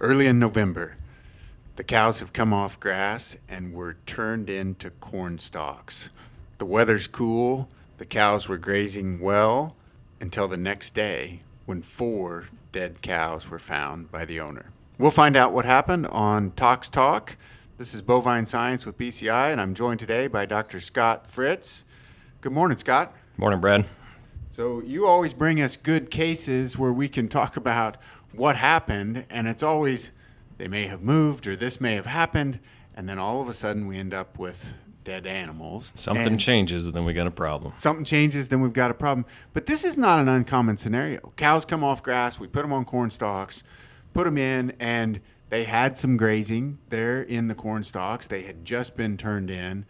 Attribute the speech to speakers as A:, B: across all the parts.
A: Early in November, the cows have come off grass and were turned into corn stalks. The weather's cool, the cows were grazing well until the next day when four dead cows were found by the owner. We'll find out what happened on Tox Talk. This is Bovine Science with BCI, and I'm joined today by Dr. Scott Fritz. Good morning, Scott.
B: Morning, Brad.
A: So, you always bring us good cases where we can talk about what happened, and it's always they may have moved or this may have happened, and then all of a sudden we end up with dead animals.
B: Something
A: And
B: changes, and then we got a problem.
A: Something changes, then we've got a problem. But this is not an uncommon scenario. Cows come off grass, we put them on corn stalks, put them in, and they had some grazing there in the corn stalks. They had just been turned in,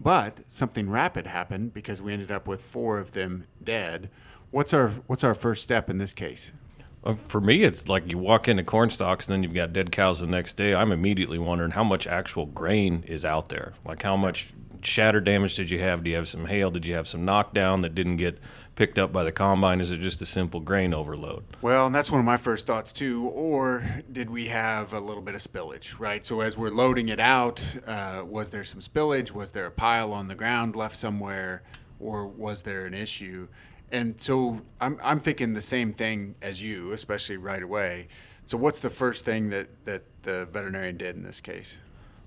A: but something rapid happened because we ended up with four of them dead. What's our what's our first step in this case?
B: Uh, For me, it's like you walk into corn stalks, and then you've got dead cows the next day. I'm immediately wondering how much actual grain is out there. Like how much shatter damage did you have? Do you have some hail? Did you have some knockdown that didn't get picked up by the combine? Is it just a simple grain overload?
A: Well, and that's one of my first thoughts too. Or did we have a little bit of spillage, right? So as we're loading it out, uh, was there some spillage? Was there a pile on the ground left somewhere, or was there an issue? And so I'm I'm thinking the same thing as you, especially right away. So what's the first thing that that the veterinarian did in this case?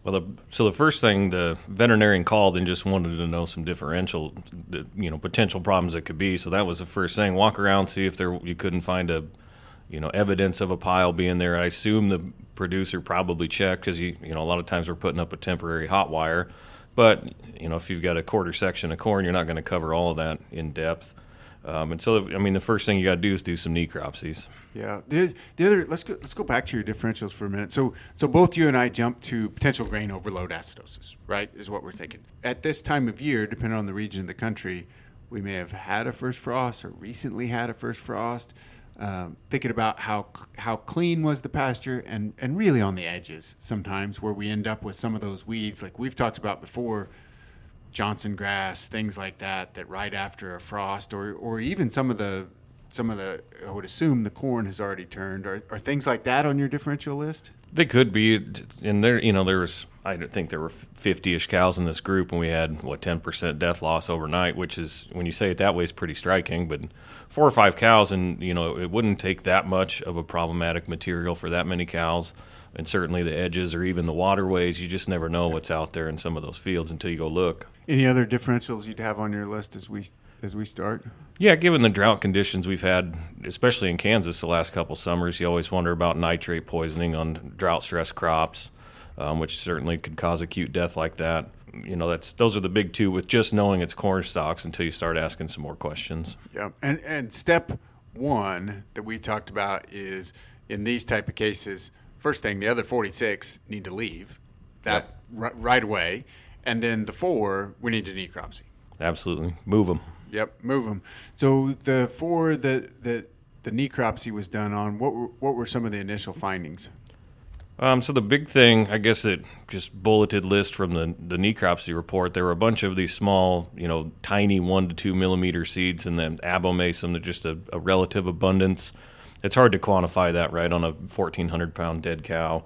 B: Well, the, so the first thing the veterinarian called and just wanted to know some differential, the, you know, potential problems that could be. So that was the first thing. Walk around, see if there you couldn't find a, you know, evidence of a pile being there. I assume the producer probably checked because you, you know, a lot of times we're putting up a temporary hot wire, but you know, if you've got a quarter section of corn, you're not going to cover all of that in depth. Um, and so, I mean, the first thing you got to do is do some necropsies.
A: Yeah. The, the other let's go let's go back to your differentials for a minute. So so both you and I jumped to potential grain overload acidosis, right? Is what we're thinking. At this time of year, depending on the region of the country, we may have had a first frost or recently had a first frost. Um, thinking about how how clean was the pasture and and really on the edges sometimes where we end up with some of those weeds like we've talked about before Johnson grass, things like that, that right after a frost, or or even some of the some of the I would assume the corn has already turned. or things like that on your differential list?
B: They could be, and there, you know, there was. I think there were fifty-ish cows in this group, and we had what ten percent death loss overnight, which is, when you say it that way, is pretty striking. But four or five cows, and you know, it wouldn't take that much of a problematic material for that many cows, and certainly the edges or even the waterways. You just never know what's out there in some of those fields until you go look.
A: Any other differentials you'd have on your list as we as we start?
B: Yeah, given the drought conditions we've had, especially in Kansas the last couple summers, you always wonder about nitrate poisoning on drought stress crops, um, which certainly could cause acute death like that. You know, that's those are the big two with just knowing it's corn stalks until you start asking some more questions.
A: Yeah, and and step one that we talked about is in these type of cases. First thing, the other forty six need to leave that
B: Yep.
A: ri- right away, and then the four we need to necropsy.
B: Absolutely, move them.
A: Yep, move them. So the four that that the necropsy was done on, what were, what were some of the initial findings?
B: Um, so the big thing, I guess, that just bulleted list from the the necropsy report, there were a bunch of these small, you know, tiny one to two millimeter seeds, and then abomasum, they're just a, a relative abundance. It's hard to quantify that, right, on a fourteen hundred pound dead cow.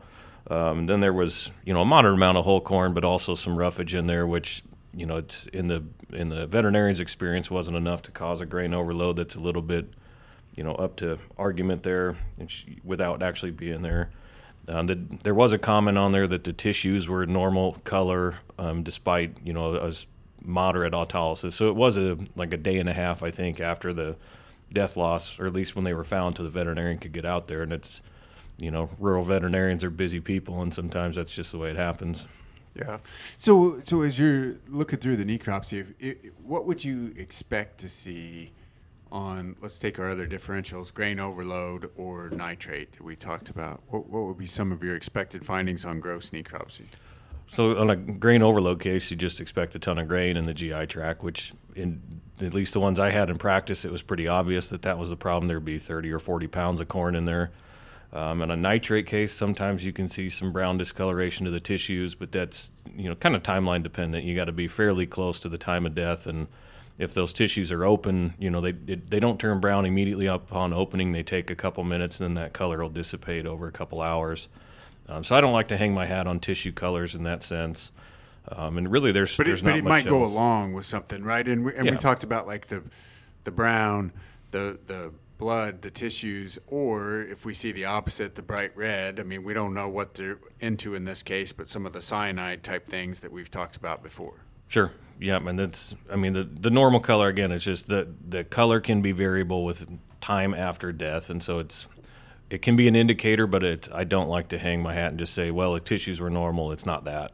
B: Um, then there was, you know, a moderate amount of whole corn, but also some roughage in there, which, you know, it's in the in the veterinarian's experience wasn't enough to cause a grain overload. That's a little bit, you know, up to argument there, she, without actually being there. Um, the, there was a comment on there that the tissues were normal color, um, despite you know a moderate autolysis. So it was a like a day and a half, I think, after the death loss, or at least when they were found, to the veterinarian could get out there. And it's you know rural veterinarians are busy people, and sometimes that's just the way it happens.
A: Yeah. So so as you're looking through the necropsy, if, i what would you expect to see on? Let's take our other differentials: grain overload or nitrate that we talked about. What what would be some of your expected findings on gross necropsy?
B: So on a grain overload case, you just expect a ton of grain in the GI tract, which in at least the ones I had in practice, it was pretty obvious that that was the problem. There'd be 30 or 40 pounds of corn in there. Um, in a nitrate case, sometimes you can see some brown discoloration to the tissues, but that's you know kind of timeline dependent. You got to be fairly close to the time of death, and if those tissues are open, you know they they don't turn brown immediately upon opening. They take a couple minutes, and then that color will dissipate over a couple hours. Um, so I don't like to hang my hat on tissue colors in that sense. Um, and really, there's
A: but
B: there's
A: it, but it might go along with something, right? And we, and
B: Yeah.
A: we talked about like the the brown, the the blood, the tissues, or if we see the opposite, the bright red. I mean, we don't know what they're into in this case, but some of the cyanide type things that we've talked about before.
B: Sure. Yeah, and that's I mean the the normal color again is just the the color can be variable with time after death and so it's it can be an indicator but it I don't like to hang my hat and just say well the tissues were normal it's not that.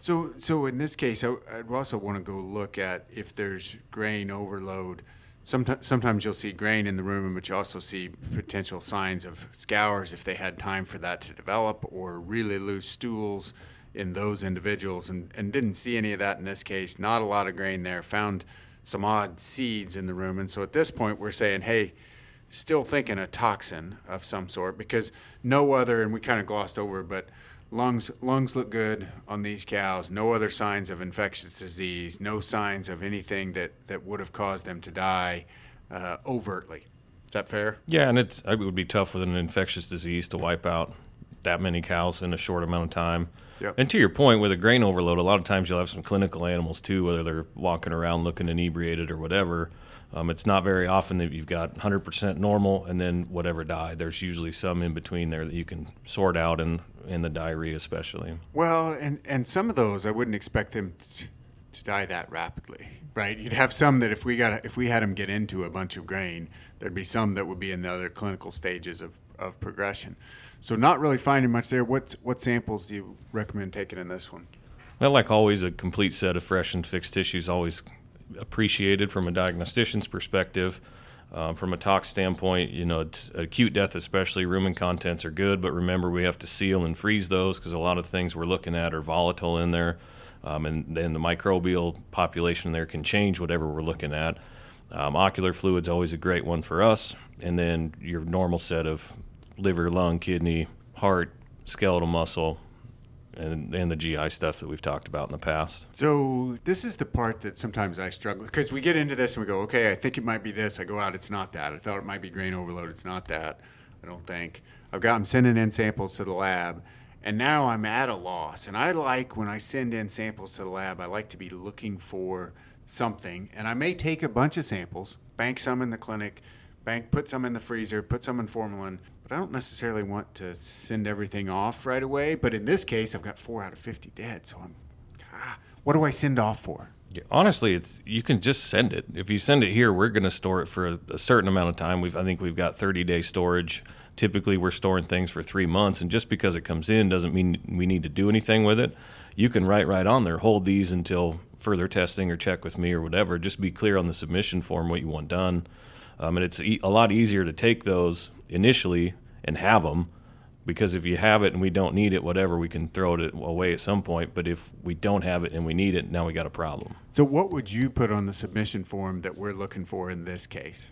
A: So, so in this case, I, I'd also want to go look at if there's grain overload. Sometimes, sometimes you'll see grain in the rumen, but you also see potential signs of scours if they had time for that to develop, or really loose stools in those individuals, and, and didn't see any of that in this case. Not a lot of grain there. Found some odd seeds in the rumen. So at this point, we're saying, hey, still thinking a toxin of some sort because no other, and we kind of glossed over, but lungs lungs look good on these cows. No other signs of infectious disease. No signs of anything that that would have caused them to die uh, overtly. Is that fair?
B: Yeah, and it's it would be tough with an infectious disease to wipe out that many cows in a short amount of time.
A: Yep.
B: And to your point, with a grain overload, a lot of times you'll have some clinical animals too, whether they're walking around looking inebriated or whatever. Um, it's not very often that you've got 100% normal and then whatever died. There's usually some in between there that you can sort out, and in the diarrhea especially.
A: Well, and and some of those I wouldn't expect them to die that rapidly, right? You'd have some that if we got if we had them get into a bunch of grain, there'd be some that would be in the other clinical stages of, of progression. So not really finding much there. What what samples do you recommend taking in this one?
B: Well, like always, a complete set of fresh and fixed tissues always appreciated from a diagnostician's perspective. Um, from a tox standpoint, you know, acute death especially, rumen contents are good, but remember we have to seal and freeze those because a lot of things we're looking at are volatile in there, um, and then the microbial population there can change whatever we're looking at. Um, ocular fluid's always a great one for us, and then your normal set of liver, lung, kidney, heart, skeletal muscle, and, and the GI stuff that we've talked about in the past.
A: So this is the part that sometimes I struggle because we get into this and we go, okay, I think it might be this. I go out, it's not that. I thought it might be grain overload. It's not that. I don't think. I've got. I'm sending in samples to the lab, and now I'm at a loss. And I like when I send in samples to the lab, I like to be looking for something, and I may take a bunch of samples, bank some in the clinic, bank put some in the freezer, put some in formalin. But I don't necessarily want to send everything off right away. But in this case, I've got four out of 50 dead, so I'm. Ah, what do I send off for?
B: Yeah, honestly, it's you can just send it. If you send it here, we're going to store it for a, a certain amount of time. We've I think we've got 30 day storage. Typically, we're storing things for three months, and just because it comes in doesn't mean we need to do anything with it. You can write right on there, hold these until further testing or check with me or whatever. Just be clear on the submission form what you want done, um, and it's e- a lot easier to take those initially and have them because if you have it and we don't need it, whatever, we can throw it away at some point. But if we don't have it and we need it, now we got a problem.
A: So, what would you put on the submission form that we're looking for in this case?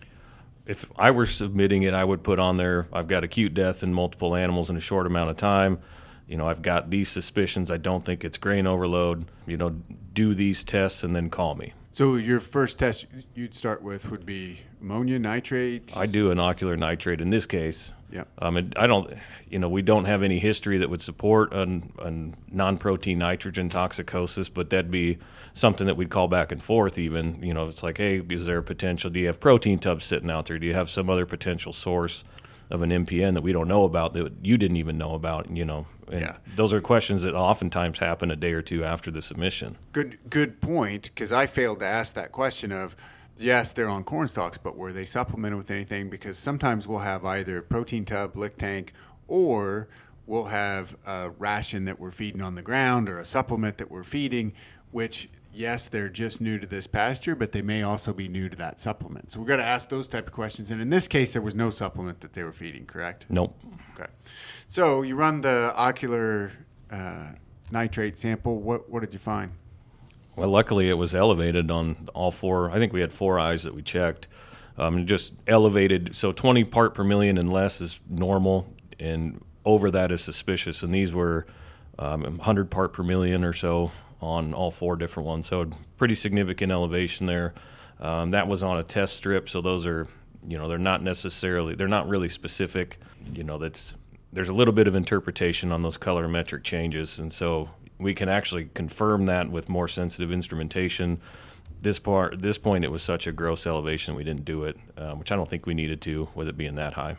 B: If I were submitting it, I would put on there I've got acute death in multiple animals in a short amount of time. You know, I've got these suspicions. I don't think it's grain overload. You know, do these tests and then call me.
A: So, your first test you'd start with would be ammonia nitrate.
B: I do an ocular nitrate in this case.
A: Yeah.
B: Um, I don't, you know, we don't have any history that would support an, an non-protein nitrogen toxicosis, but that'd be something that we'd call back and forth. Even, you know, it's like, hey, is there a potential? Do you have protein tubs sitting out there? Do you have some other potential source of an NPN that we don't know about that you didn't even know about? You know, and
A: Yeah.
B: those are questions that oftentimes happen a day or two after the submission.
A: Good, good point. Because I failed to ask that question of, yes, they're on corn stalks, but were they supplemented with anything? Because sometimes we'll have either protein tub, lick tank, or we'll have a ration that we're feeding on the ground or a supplement that we're feeding, which yes, they're just new to this pasture, but they may also be new to that supplement. So we're going to ask those type of questions. And in this case, there was no supplement that they were feeding, correct?
B: Nope.
A: Okay. So you run the ocular uh, nitrate sample. What what did you find?
B: Well, luckily it was elevated on all four. I think we had four eyes that we checked. Um, just elevated, so 20 part per million and less is normal. and over that is suspicious. And these were um, 100 part per million or so on all four different ones. So pretty significant elevation there. Um, that was on a test strip, so those are you know they're not necessarily they're not really specific. You know that's there's a little bit of interpretation on those colorimetric changes, and so we can actually confirm that with more sensitive instrumentation. This part, this point, it was such a gross elevation we didn't do it, uh, which I don't think we needed to with it being that high.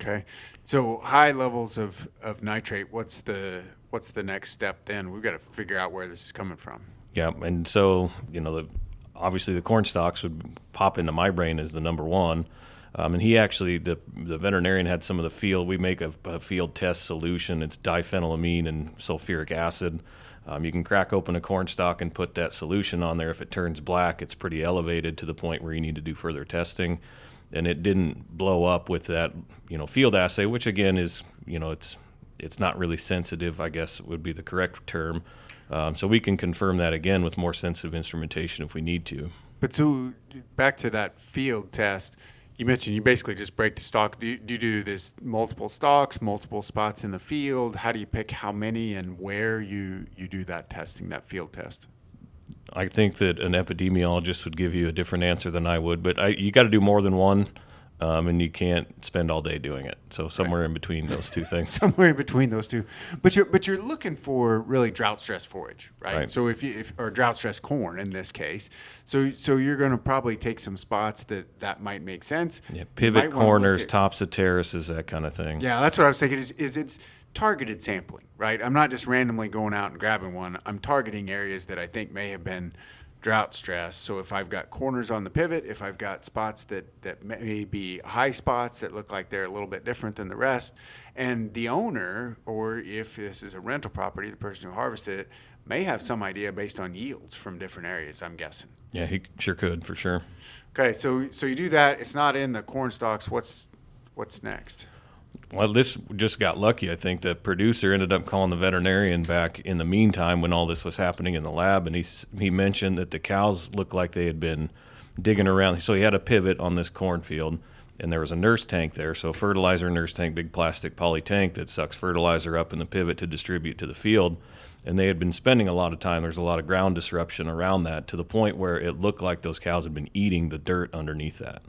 A: Okay, so high levels of, of nitrate. What's the what's the next step then? We've got to figure out where this is coming from.
B: Yeah, and so you know the obviously the corn stalks would pop into my brain as the number one. Um, and he actually, the the veterinarian had some of the field. We make a, a field test solution. It's diphenylamine and sulfuric acid. Um, you can crack open a corn stalk and put that solution on there. If it turns black, it's pretty elevated to the point where you need to do further testing. And it didn't blow up with that, you know, field assay, which again is, you know, it's it's not really sensitive. I guess would be the correct term. Um, so we can confirm that again with more sensitive instrumentation if we need to.
A: But so back to that field test, you mentioned you basically just break the stalk. Do you, do you do this multiple stalks, multiple spots in the field? How do you pick how many and where you, you do that testing, that field test?
B: I think that an epidemiologist would give you a different answer than I would, but I, you got to do more than one um, and you can't spend all day doing it. So somewhere right. in between those two things.
A: somewhere in between those two, but you're but you're looking for really drought stress forage, right? right. So if you if or drought stress corn in this case, so so you're going to probably take some spots that that might make sense.
B: Yeah, pivot corners, at, tops of terraces, that kind of thing.
A: Yeah, that's what I was thinking. Is is it's targeted sampling, right? I'm not just randomly going out and grabbing one. I'm targeting areas that I think may have been drought stress. So if I've got corners on the pivot, if I've got spots that, that may be high spots that look like they're a little bit different than the rest, and the owner, or if this is a rental property, the person who harvested it, may have some idea based on yields from different areas, I'm guessing.
B: Yeah, he sure could for sure.
A: Okay, so so you do that. It's not in the corn stalks. What's what's next?
B: Well, this just got lucky. I think the producer ended up calling the veterinarian back in the meantime when all this was happening in the lab, and he he mentioned that the cows looked like they had been digging around. So he had a pivot on this cornfield, and there was a nurse tank there. So fertilizer nurse tank, big plastic poly tank that sucks fertilizer up in the pivot to distribute to the field. And they had been spending a lot of time. There's a lot of ground disruption around that to the point where it looked like those cows had been eating the dirt underneath that.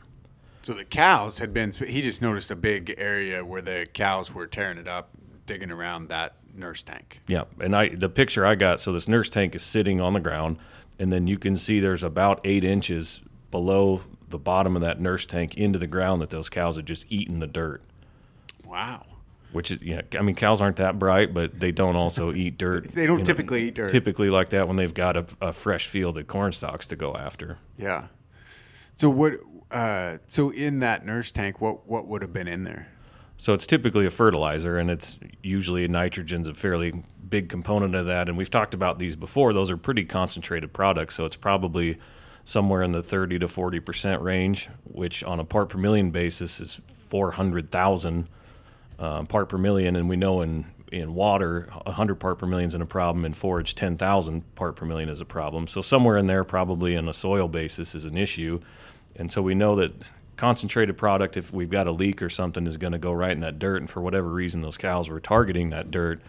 A: So the cows had been. He just noticed a big area where the cows were tearing it up, digging around that nurse tank.
B: Yeah, and I the picture I got. So this nurse tank is sitting on the ground, and then you can see there's about eight inches below the bottom of that nurse tank into the ground that those cows had just eaten the dirt.
A: Wow.
B: Which is yeah, I mean cows aren't that bright, but they don't also eat dirt.
A: they don't typically know, eat dirt.
B: Typically like that when they've got a, a fresh field of corn stalks to go after.
A: Yeah. So what uh, so in that nurse tank, what what would have been in there?
B: So it's typically a fertilizer, and it's usually nitrogen's a fairly big component of that. And we've talked about these before; those are pretty concentrated products. So it's probably somewhere in the 30 to 40 percent range, which on a part per million basis is 400,000 uh, part per million. And we know in in water, 100 part per million is a problem. In forage, 10,000 part per million is a problem. So somewhere in there, probably on a soil basis, is an issue. And so we know that concentrated product, if we've got a leak or something, is going to go right in that dirt. And for whatever reason, those cows were targeting that dirt.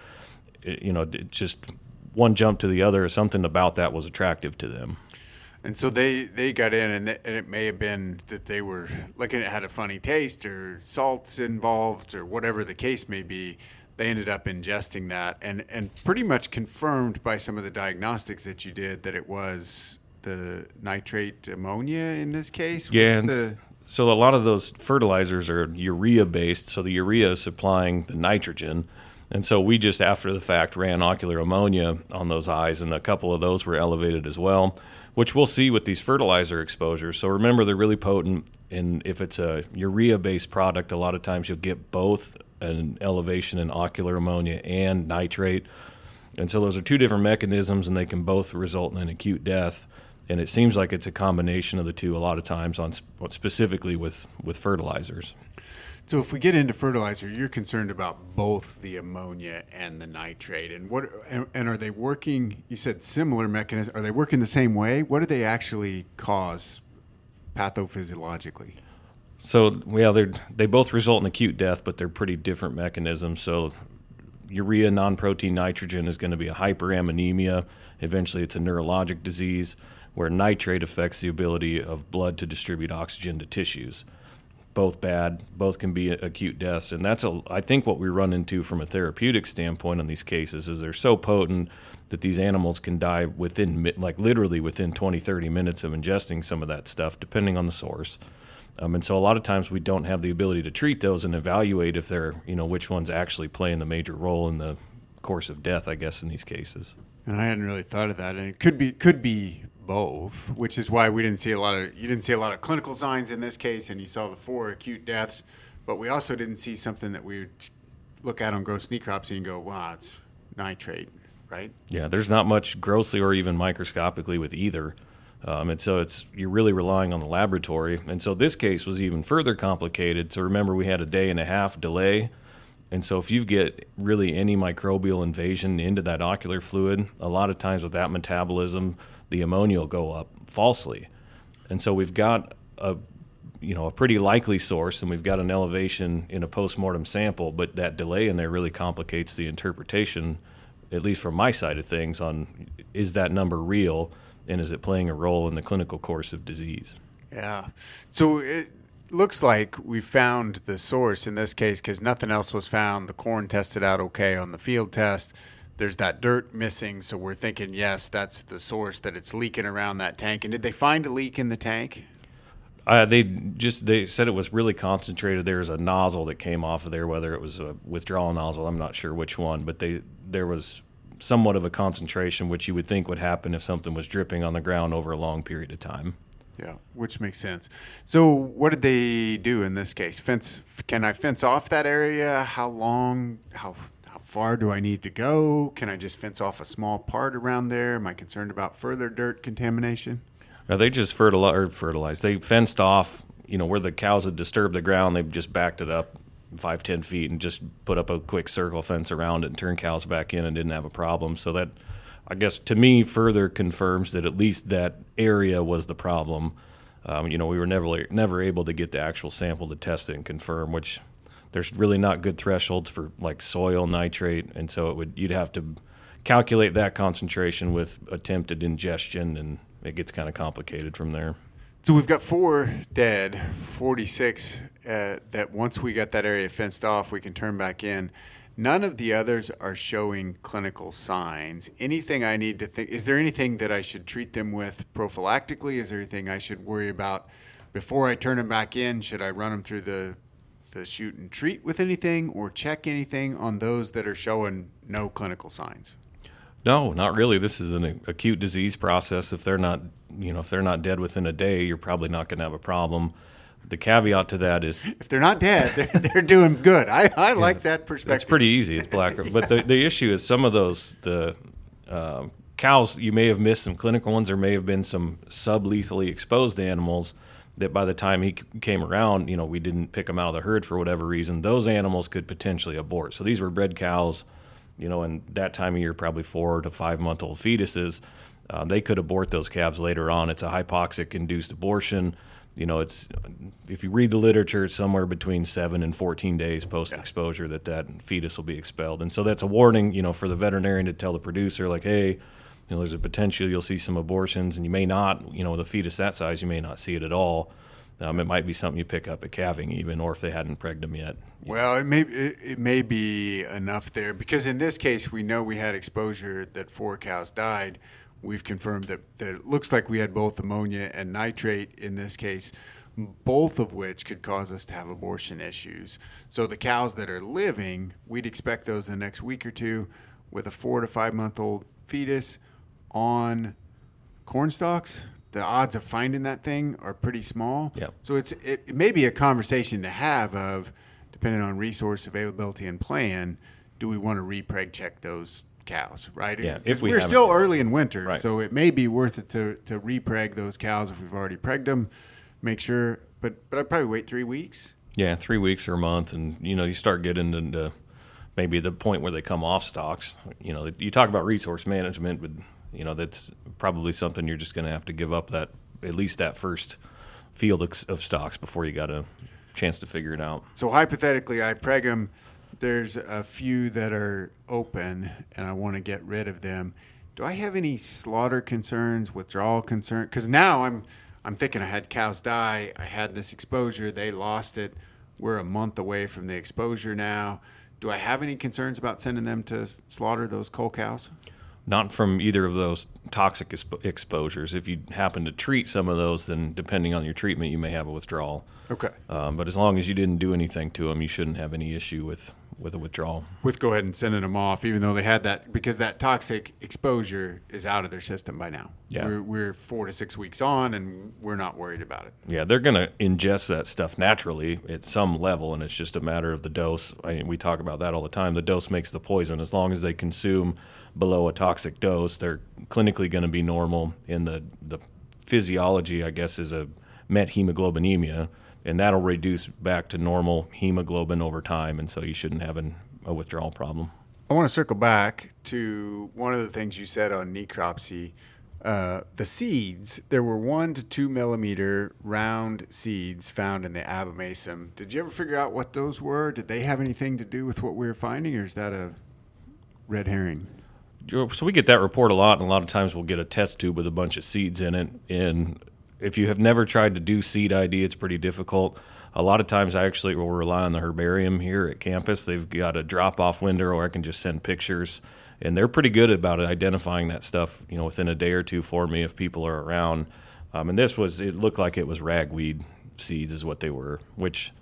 B: It, you know, it just one jump to the other, or something about that was attractive to them.
A: And so they, they got in, and, and it may have been that they were looking at had a funny taste or salts involved or whatever the case may be. They ended up ingesting that, and, and pretty much confirmed by some of the diagnostics that you did that it was the nitrate ammonia in this case?
B: Yeah. The... So a lot of those fertilizers are urea based. So the urea is supplying the nitrogen. And so we just, after the fact, ran ocular ammonia on those eyes, and a couple of those were elevated as well, which we'll see with these fertilizer exposures. So remember, they're really potent. And if it's a urea based product, a lot of times you'll get both an elevation in ocular ammonia and nitrate. And so those are two different mechanisms, and they can both result in an acute death and it seems like it's a combination of the two a lot of times on specifically with with fertilizers.
A: So if we get into fertilizer, you're concerned about both the ammonia and the nitrate, and what and, and are they working? You said similar mechanisms. Are they working the same way? What do they actually cause pathophysiologically?
B: So yeah, they they both result in acute death, but they're pretty different mechanisms. So urea non-protein nitrogen is going to be a hyperammonemia. Eventually, it's a neurologic disease where nitrate affects the ability of blood to distribute oxygen to tissues. Both bad, both can be acute deaths, and that's a, I think what we run into from a therapeutic standpoint on these cases is they're so potent that these animals can die within like literally within 20 30 minutes of ingesting some of that stuff depending on the source um, and so a lot of times we don't have the ability to treat those and evaluate if they're you know which ones actually playing the major role in the course of death i guess in these cases
A: and i hadn't really thought of that and it could be could be both which is why we didn't see a lot of you didn't see a lot of clinical signs in this case and you saw the four acute deaths but we also didn't see something that we would look at on gross necropsy and go wow it's nitrate right?
B: Yeah, there's not much grossly or even microscopically with either. Um, and so it's you're really relying on the laboratory. And so this case was even further complicated. So remember, we had a day and a half delay. And so if you get really any microbial invasion into that ocular fluid, a lot of times with that metabolism, the ammonia will go up falsely. And so we've got a you know a pretty likely source and we've got an elevation in a postmortem sample, but that delay in there really complicates the interpretation at least from my side of things, on is that number real and is it playing a role in the clinical course of disease?
A: Yeah. So it looks like we found the source in this case because nothing else was found. The corn tested out okay on the field test. There's that dirt missing, so we're thinking, yes, that's the source that it's leaking around that tank. And did they find a leak in the tank?
B: Uh, they just they said it was really concentrated. There's a nozzle that came off of there, whether it was a withdrawal nozzle, I'm not sure which one, but they there was somewhat of a concentration, which you would think would happen if something was dripping on the ground over a long period of time.
A: Yeah, which makes sense. So, what did they do in this case? Fence? Can I fence off that area? How long? How how far do I need to go? Can I just fence off a small part around there? Am I concerned about further dirt contamination?
B: Are they just fertilize, fertilized? They fenced off, you know, where the cows had disturbed the ground. They just backed it up five ten feet and just put up a quick circle fence around it and turned cows back in and didn't have a problem. So that, I guess, to me, further confirms that at least that area was the problem. Um, you know, we were never never able to get the actual sample to test it and confirm, which there's really not good thresholds for like soil nitrate, and so it would you'd have to calculate that concentration with attempted ingestion, and it gets kind of complicated from there.
A: So we've got four dead, 46 uh, that once we got that area fenced off, we can turn back in. None of the others are showing clinical signs. Anything I need to think, is there anything that I should treat them with prophylactically? Is there anything I should worry about before I turn them back in? Should I run them through the, the chute and treat with anything or check anything on those that are showing no clinical signs?
B: No, not really. This is an acute disease process. If they're not you know if they're not dead within a day, you're probably not going to have a problem. The caveat to that is
A: if they're not dead, they're, they're doing good. I, I yeah, like that perspective.
B: It's pretty easy. It's black, yeah. but the the issue is some of those the uh, cows you may have missed some clinical ones. There may have been some sublethally exposed animals that by the time he came around, you know, we didn't pick them out of the herd for whatever reason. Those animals could potentially abort. So these were bred cows, you know, and that time of year, probably four to five month old fetuses um, they could abort those calves later on. It's a hypoxic induced abortion. You know, it's if you read the literature, it's somewhere between seven and 14 days post exposure that that fetus will be expelled. And so that's a warning, you know, for the veterinarian to tell the producer, like, hey, you know, there's a potential you'll see some abortions, and you may not, you know, with a fetus that size, you may not see it at all. Um, it might be something you pick up at calving, even, or if they hadn't pregged them yet.
A: Well, it may it, it, may be enough there because in this case, we know we had exposure that four cows died we've confirmed that, that it looks like we had both ammonia and nitrate in this case, both of which could cause us to have abortion issues. So the cows that are living, we'd expect those in the next week or two with a four to five month old fetus on corn stalks. The odds of finding that thing are pretty small.
B: Yep.
A: So it's it, it may be a conversation to have of depending on resource availability and plan, do we want to repreg check those cows, right?
B: Yeah, if we
A: we're still early in winter,
B: right.
A: so it may be worth it to to repreg those cows if we've already pregged them. Make sure, but but I'd probably wait three weeks.
B: Yeah, three weeks or a month, and you know you start getting into maybe the point where they come off stalks. You know, you talk about resource management, but you know that's probably something you're just going to have to give up that at least that first field of, of stalks before you got a chance to figure it out.
A: So hypothetically, I preg them. There's a few that are open, and I want to get rid of them. Do I have any slaughter concerns, withdrawal concern? Because now I'm I'm thinking I had cows die. I had this exposure. They lost it. We're a month away from the exposure now. Do I have any concerns about sending them to slaughter those cull cows?
B: Not from either of those toxic expo- exposures. If you happen to treat some of those, then depending on your treatment, you may have a withdrawal.
A: Okay.
B: Um, but as long as you didn't do anything to them, you shouldn't have any issue with, with a withdrawal.
A: With go ahead and sending them off, even though they had that, because that toxic exposure is out of their system by now.
B: Yeah.
A: We're, we're four to six weeks on, and we're not worried about it.
B: Yeah, they're going to ingest that stuff naturally at some level, and it's just a matter of the dose. I mean, we talk about that all the time. The dose makes the poison. As long as they consume below a toxic dose, they're clinically going to be normal. In the the physiology, I guess, is a methemoglobinemia, and that'll reduce back to normal hemoglobin over time, and so you shouldn't have an, a withdrawal problem.
A: I want to circle back to one of the things you said on necropsy. Uh, the seeds, there were one to two millimeter round seeds found in the abomasum. Did you ever figure out what those were? Did they have anything to do with what we were finding, or is that a red herring?
B: So we get that report a lot, and a lot of times we'll get a test tube with a bunch of seeds in it. And if you have never tried to do seed ID, it's pretty difficult. A lot of times, I actually will rely on the herbarium here at campus. They've got a drop-off window, or I can just send pictures, and they're pretty good about identifying that stuff. You know, within a day or two for me if people are around. Um, and this was it looked like it was ragweed seeds is what they were, which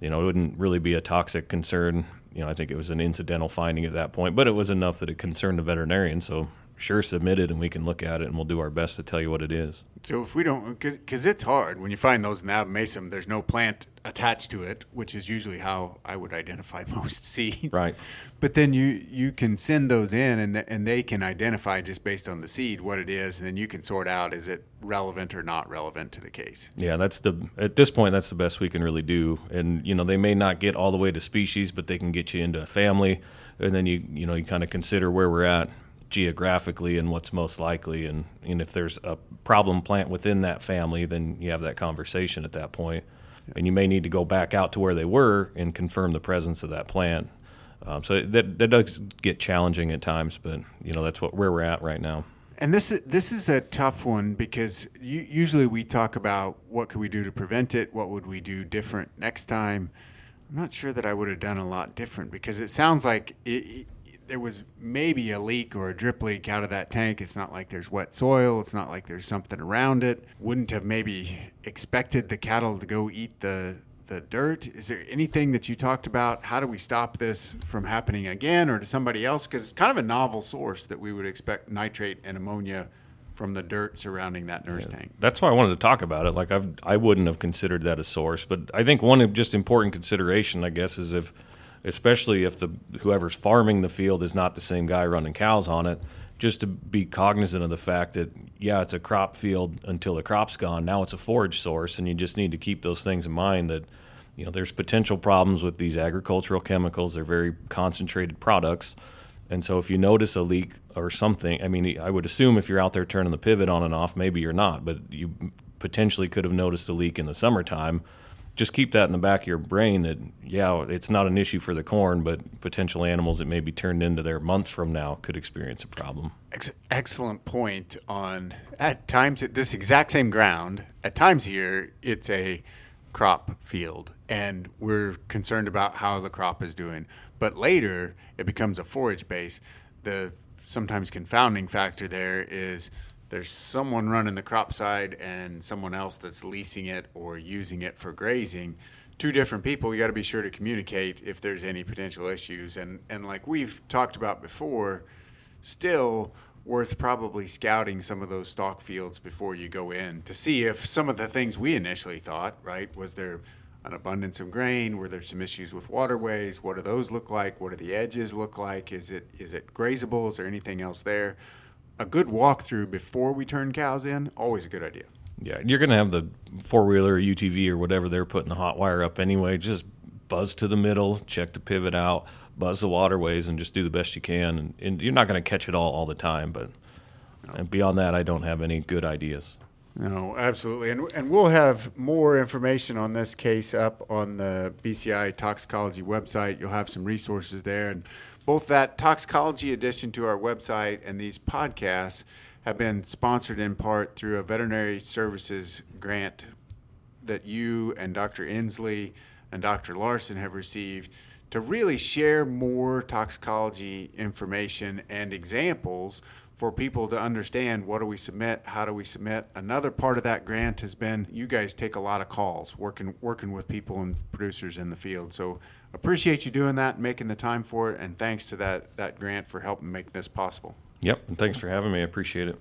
B: you know it wouldn't really be a toxic concern you know, I think it was an incidental finding at that point, but it was enough that it concerned the veterinarian. So sure, submit it and we can look at it and we'll do our best to tell you what it is.
A: So if we don't, because it's hard when you find those in the abomasum, there's no plant attached to it, which is usually how I would identify most seeds.
B: Right.
A: But then you you can send those in, and th- and they can identify just based on the seed what it is, and then you can sort out is it relevant or not relevant to the case.
B: Yeah, that's the at this point that's the best we can really do. And you know they may not get all the way to species, but they can get you into a family, and then you you know you kind of consider where we're at geographically and what's most likely. And, and if there's a problem plant within that family then you have that conversation at that point. And you may need to go back out to where they were and confirm the presence of that plant. Um, so that, that does get challenging at times but you know that's what where we're at right now.
A: And this is this is a tough one because you, usually we talk about what could we do to prevent it? What would we do different next time? I'm not sure that i would have done a lot different because it sounds like it, there was maybe a leak or a drip leak out of that tank. It's not like there's wet soil. It's not like there's something around it. Wouldn't have maybe expected the cattle to go eat the the dirt. Is there anything that you talked about? How do we stop this from happening again or to somebody else? Because it's kind of a novel source that we would expect nitrate and ammonia from the dirt surrounding that nurse yeah. tank.
B: That's why I wanted to talk about it. Like I've I wouldn't have considered that a source, but I think one just important consideration, I guess, is if especially if the whoever's farming the field is not the same guy running cows on it. Just to be cognizant of the fact that yeah, it's a crop field until the crop's gone. Now it's a forage source, and you just need to keep those things in mind. That you know there's potential problems with these agricultural chemicals. They're very concentrated products. And so, if you notice a leak or something, I mean, I would assume if you're out there turning the pivot on and off, maybe you're not, but you potentially could have noticed a leak in the summertime just keep that in the back of your brain that yeah it's not an issue for the corn but potential animals that may be turned into there months from now could experience a problem.
A: Ex- excellent point on at times at this exact same ground at times here it's a crop field and we're concerned about how the crop is doing. But later it becomes a forage base. The sometimes confounding factor there is there's someone running the crop side and someone else that's leasing it or using it for grazing two different people you got to be sure to communicate if there's any potential issues. And and like we've talked about before still worth probably scouting some of those stalk fields before you go in to see if some of the things we initially thought right? Was there an abundance of grain? Were there some issues with waterways? What do those look like? What do the edges look like? Is it is it grazable? Is there anything else there a good walkthrough before we turn cows in, always a good idea.
B: Yeah, you're going to have the four wheeler or UTV or whatever they're putting the hot wire up anyway. Just buzz to the middle, check the pivot out, buzz the waterways, and just do the best you can. And, and you're not going to catch it all all the time, but and beyond that, I don't have any good ideas.
A: No, absolutely. And, and we'll have more information on this case up on the BCI toxicology website. You'll have some resources there. And both that toxicology addition to our website and these podcasts have been sponsored in part through a veterinary services grant that you and Dr. Ensley and Dr. Larson have received to really share more toxicology information and examples for people to understand what do we submit, how do we submit. Another part of that grant has been you guys take a lot of calls working working with people and producers in the field. So appreciate you doing that making the time for it and thanks to that that grant for helping make this possible.
B: Yep, and thanks for having me. I appreciate it.